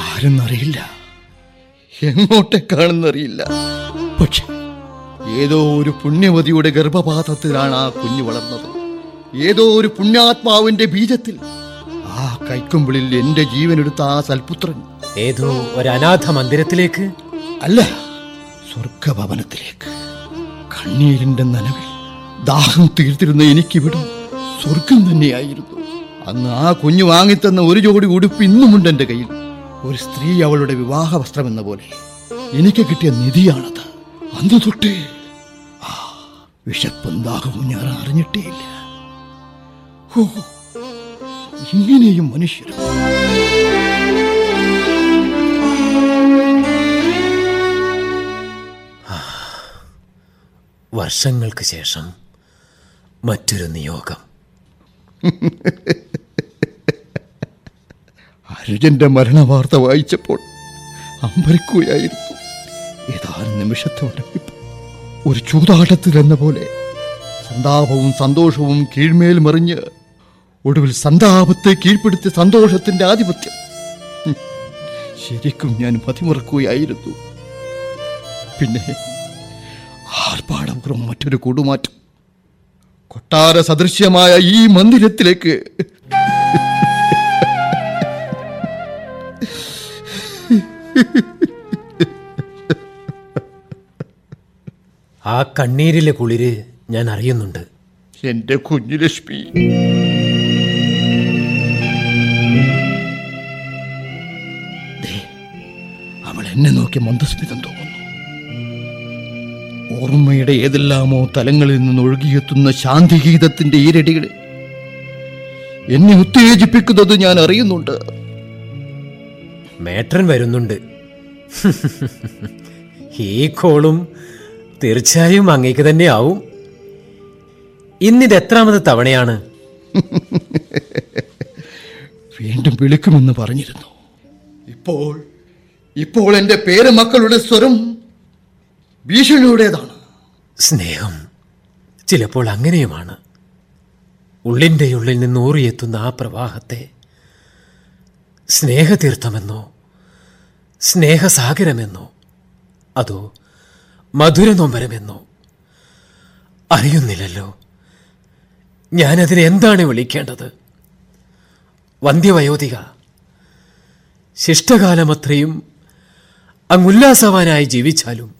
ആരെന്നറിയില്ല. എങ്ങോട്ടേക്കാണെന്നറിയില്ല പക്ഷെ ഏതോ ഒരു പുണ്യവതിയുടെ ഗർഭപാത്രത്തിലാണ് ആ കുഞ്ഞു വളർന്നത്. ഏതോ ഒരു പുണ്യാത്മാവിന്റെ ബീജത്തിൽ ആ കൈക്കുമ്പിളിൽ എന്റെ ജീവനെടുത്ത ആ സൽപുത്രൻ. ഏതോ ഒരു അനാഥ മന്ദിരത്തിലേക്ക്? അല്ല സ്വർഗഭവനത്തിലേക്ക്. കണ്ണീരിന്റെ നനവിൽ ദാഹം തീർത്തിരുന്ന എനിക്കിവിടെ സ്വർഗം തന്നെയായിരുന്നു. അന്ന് ആ കുഞ്ഞു വാങ്ങിത്തന്ന ഒരു ജോഡി ഉടുപ്പ് ഇന്നുമുണ്ട് എന്റെ കയ്യിൽ. ഒരു സ്ത്രീ അവളുടെ വിവാഹ വസ്ത്രം എന്ന പോലെ. എനിക്ക് കിട്ടിയ നിധിയാണത്. അന്ന് തൊട്ടേ ആ ഞാൻ അറിഞ്ഞിട്ടേയില്ല. ഓ ഇങ്ങനെയും മനുഷ്യർ. വർഷങ്ങൾക്ക് ശേഷം മറ്റൊരു നിയോഗം. അനുജന്റെ മരണവാർത്ത വായിച്ചപ്പോൾ അമ്പരിക്കുകയായിരുന്നു. ഏതാനും നിമിഷത്തോടെ ഒരു ചൂതാട്ടത്തിൽ എന്ന പോലെ സന്താപവും സന്തോഷവും കീഴ്മേൽ മറിഞ്ഞ് ഒടുവിൽ സന്താപത്തെ കീഴ്പ്പെടുത്തിയ സന്തോഷത്തിന്റെ ആധിപത്യം. ശരിക്കും ഞാൻ മതിമറക്കുകയായിരുന്നു. പിന്നെ ആർപ്പാടപുറം മറ്റൊരു കൂടുമാറ്റം. കൊട്ടാര സദൃശ്യമായ ഈ മന്ദിരത്തിലേക്ക് ആ കണ്ണീരിലെ കുളിര് ഞാൻ അറിയുന്നുണ്ട്. എന്റെ കുഞ്ഞു ലക്ഷ്മി അവൾ എന്നെ നോക്കി മന്ദസ്മിതം തോന്നുന്നു. ഓർമ്മയുടെ ഏതെല്ലാമോ തലങ്ങളിൽ നിന്ന് ഒഴുകിയെത്തുന്ന ശാന്തിഗീതത്തിന്റെ ഈരടികൾ എന്നെ ഉത്തേജിപ്പിക്കുന്നത് ഞാൻ അറിയുന്നുണ്ട്. മേട്രൻ വരുന്നുണ്ട്. ഈ കോളും തീർച്ചയായും അങ്ങേക്ക് തന്നെയാവും ആവും. ഇന്നിത് എത്രാമത് തവണയാണ്? വീണ്ടും വിളിക്കുമെന്ന് പറഞ്ഞിരുന്നു. ഇപ്പോൾ ഇപ്പോൾ എന്റെ പേരമക്കളുടെ സ്വരം ഭീഷണിയുടേതാണ്. സ്നേഹം ചിലപ്പോൾ അങ്ങനെയുമാണ്. ഉള്ളിന്റെ ഉള്ളിൽ നിന്ന് ഊറിയെത്തുന്ന ആ പ്രവാഹത്തെ സ്നേഹതീർത്ഥമെന്നോ? സ്നേഹസാഗരമെന്നോ? അതോ മധുരനൊമ്പരമെന്നോ? അറിയുന്നില്ലല്ലോ. ഞാനതിനെ എന്താണ് വിളിക്കേണ്ടത്? വന്ധ്യവയോധിക ശിഷ്ടകാലമത്രയും അങ്ങുല്ലാസവാനായി ജീവിച്ചാലും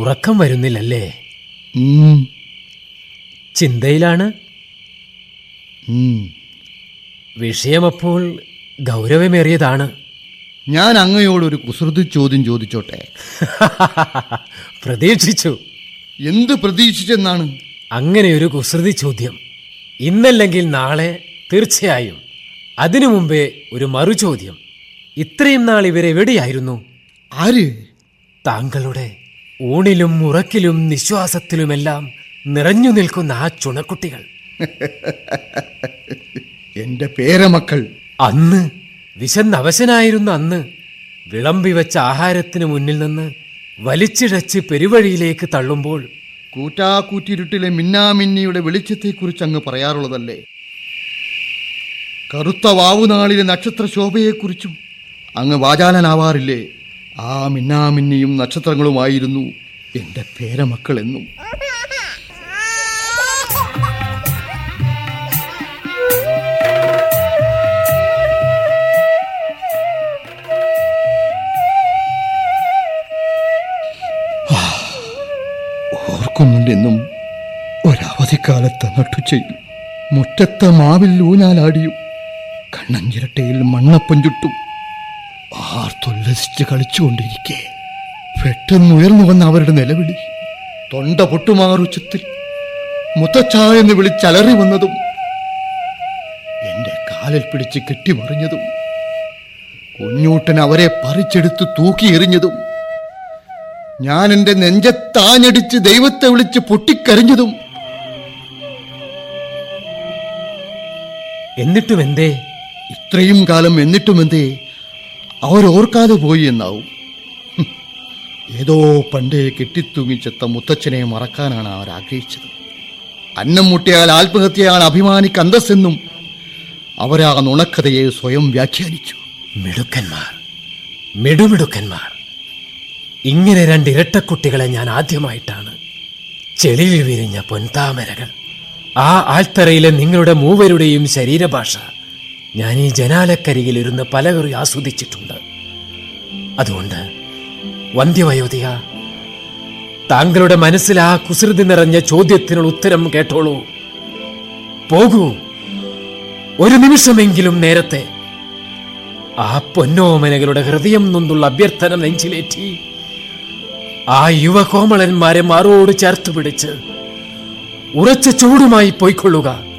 ഉറക്കം വരുന്നില്ലല്ലേ? ചിന്തയിലാണ്. വിഷയമപ്പോൾ ഗൗരവമേറിയതാണ്. ഞാൻ അങ്ങയോടൊരു കുസൃതി ചോദ്യം ചോദിച്ചോട്ടെ? പ്രതീക്ഷിച്ചു. എന്ത് പ്രതീക്ഷിച്ചെന്നാണ്? അങ്ങനെ ഒരു കുസൃതി ചോദ്യം. ഇന്നല്ലെങ്കിൽ നാളെ തീർച്ചയായും. അതിനു മുമ്പേ ഒരു മറുചോദ്യം. ഇത്രയും നാൾ ഇവരെവിടെയായിരുന്നു? ആര്? താങ്കളുടെ ഊണിലും ഉറക്കിലും നിശ്വാസത്തിലുമെല്ലാം നിറഞ്ഞു നിൽക്കുന്ന ആ ചുണക്കുട്ടികൾ. എന്റെ പേരമക്കൾ. അന്ന് വിശന്നവശനായിരുന്ന അന്ന് വിളമ്പി വെച്ച ആഹാരത്തിന് മുന്നിൽ നിന്ന് വലിച്ചിഴച്ച് പെരുവഴിയിലേക്ക് തള്ളുമ്പോൾ കൂറ്റാക്കൂറ്റിരുട്ടിലെ മിന്നാമിന്നിയുടെ വെളിച്ചത്തെക്കുറിച്ച് അങ്ങ് പറയാറുള്ളതല്ലേ? കറുത്ത വാവുനാളിലെ നക്ഷത്ര ശോഭയെക്കുറിച്ചും അങ്ങ് വാചാലനാവാറില്ലേ? ആ മിന്നാമിന്നിയും നക്ഷത്രങ്ങളുമായിരുന്നു എന്റെ പേരമക്കളെന്നും. ഓർക്കുന്നുണ്ടെന്നും ഒരവധിക്കാലത്ത് നട്ടുച്ചയിൽ മുറ്റത്തെ മാവിൽ ഊഞ്ഞാലാടിയും കണ്ണഞ്ചിരട്ടയിൽ മണ്ണപ്പം ചുട്ടും ആർത്തുല്ലസിച്ച് കളിച്ചുകൊണ്ടിരിക്കെ. പെട്ടെന്ന് ഉയർന്നു വന്ന അവരുടെ നിലവിളി. തൊണ്ട പൊട്ടുമാറുച്ചത്തിൽ വിളി വിളിച്ചലറി വന്നതും എന്റെ കാലിൽ പിടിച്ച് കെട്ടിമറിഞ്ഞതും കുഞ്ഞൂട്ടൻ അവരെ പറിച്ചെടുത്ത് തൂക്കി എറിഞ്ഞതും ഞാൻ എന്റെ നെഞ്ചത്താഞ്ഞടിച്ച് ദൈവത്തെ വിളിച്ച് പൊട്ടിക്കരഞ്ഞതും. എന്നിട്ടും എന്തേ ഇത്രയും കാലം എന്നിട്ടും എന്തേ അവരോർക്കാതെ പോയി എന്നാവും. ഏതോ പണ്ടേ കെട്ടിത്തൂങ്ങിച്ചെത്ത മുത്തച്ഛനെ മറക്കാനാണ് അവർ ആഗ്രഹിച്ചത്. അന്നം മുട്ടിയാൽ ആത്മഹത്യയാണ് അഭിമാനിക്ക് അന്തസ്സെന്നും അവരാ നുണക്കഥയെ സ്വയം വ്യാഖ്യാനിച്ചു. മിടുക്കന്മാർ മിടുമിടുക്കന്മാർ. ഇങ്ങനെ രണ്ട് ഇരട്ടക്കുട്ടികളെ ഞാൻ ആദ്യമായിട്ടാണ്. ചെളിയിൽ വിരിഞ്ഞ പൊൻതാമരകൾ. ആ ആൽത്തറയിലെ നിങ്ങളുടെ മൂവരുടെയും ശരീരഭാഷ ഞാൻ ഈ ജനാലക്കരികിൽ ഇരുന്ന് പലകുറി ആസ്വദിച്ചിട്ടുണ്ട്. അതുകൊണ്ട് വന്ധ്യവയോധിക താങ്കളുടെ മനസ്സിൽ ആ കുസൃതി നിറഞ്ഞ ചോദ്യത്തിനുള്ള ഉത്തരം കേട്ടോളൂ. പോകൂ. ഒരു നിമിഷമെങ്കിലും നേരത്തെ ആ പൊന്നോമനകളുടെ ഹൃദയം നൊന്നുള്ള അഭ്യർത്ഥന നെഞ്ചിലേറ്റി ആ യുവകോമളന്മാരെ മാറോട് ചേർത്ത് പിടിച്ച് ഉറച്ച ചൂടുമായി പോയിക്കൊള്ളുക.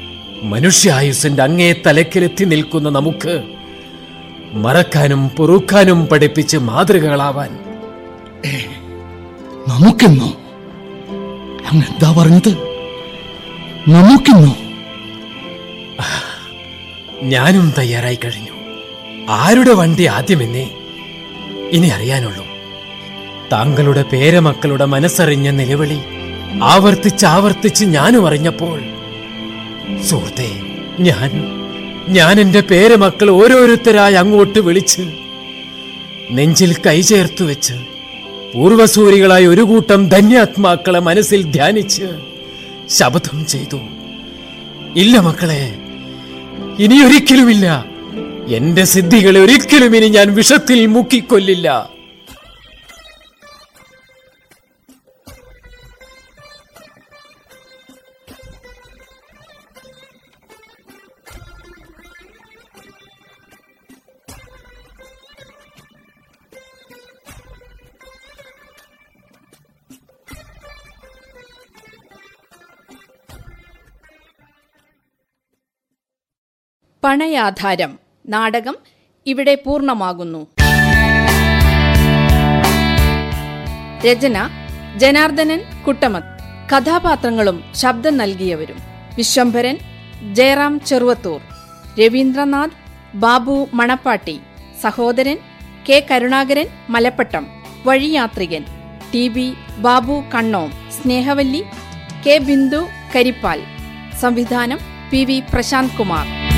മനുഷ്യായുസിന്റെ അങ്ങേ തലക്കിലെത്തി നിൽക്കുന്ന നമുക്ക് മറക്കാനും പൊറുക്കാനും പഠിപ്പിച്ച് മാതൃകകളാവാൻ. നമുക്കെന്നോ? അങ്ങ് എന്താ പറഞ്ഞത്? നമുക്കെന്നോ? ഞാനും തയ്യാറായി കഴിഞ്ഞു. ആരുടെ വണ്ടി ആദ്യമെന്നേ ഇനി അറിയാനുള്ളൂ. താങ്കളുടെ പേരമക്കളുടെ മനസ്സറിഞ്ഞ നിലവിളി ആവർത്തിച്ച് ആവർത്തിച്ച് ഞാനും അറിഞ്ഞപ്പോൾ സുഹൃത്തെ ഞാൻ ഞാൻ എന്റെ പേരമക്കൾ ഓരോരുത്തരായി അങ്ങോട്ട് വിളിച്ച് നെഞ്ചിൽ കൈ കൈചേർത്തു വെച്ച് പൂർവസൂരികളായി ഒരു കൂട്ടം ധന്യാത്മാക്കളെ മനസ്സിൽ ധ്യാനിച്ച് ശബദം ചെയ്തു. ഇല്ല മക്കളെ ഇനി ഒരിക്കലുമില്ല എന്റെ സിദ്ധികളെ ഒരിക്കലും ഇനി ഞാൻ വിഷത്തിൽ മുക്കിക്കൊല്ലില്ല. പണയാധാരം. നാടകം ഇവിടെ പൂർണമാകുന്നു. രചന ജനാർദ്ദനൻ കുട്ടമത്ത് കഥാപാത്രങ്ങളും ശബ്ദം നൽകിയവരും. വിശ്വംഭരൻ ജയറാം ചെറുവത്തൂർ. രവീന്ദ്രനാഥ് ബാബു മണപ്പാട്ടി. സഹോദരൻ K Karunakaran Malappattam. വഴിയാത്രികൻ. T B Babu Kannom. Snehavalli K Bindu Karippal. സംവിധാനം പി വി പ്രശാന്ത് കുമാർ.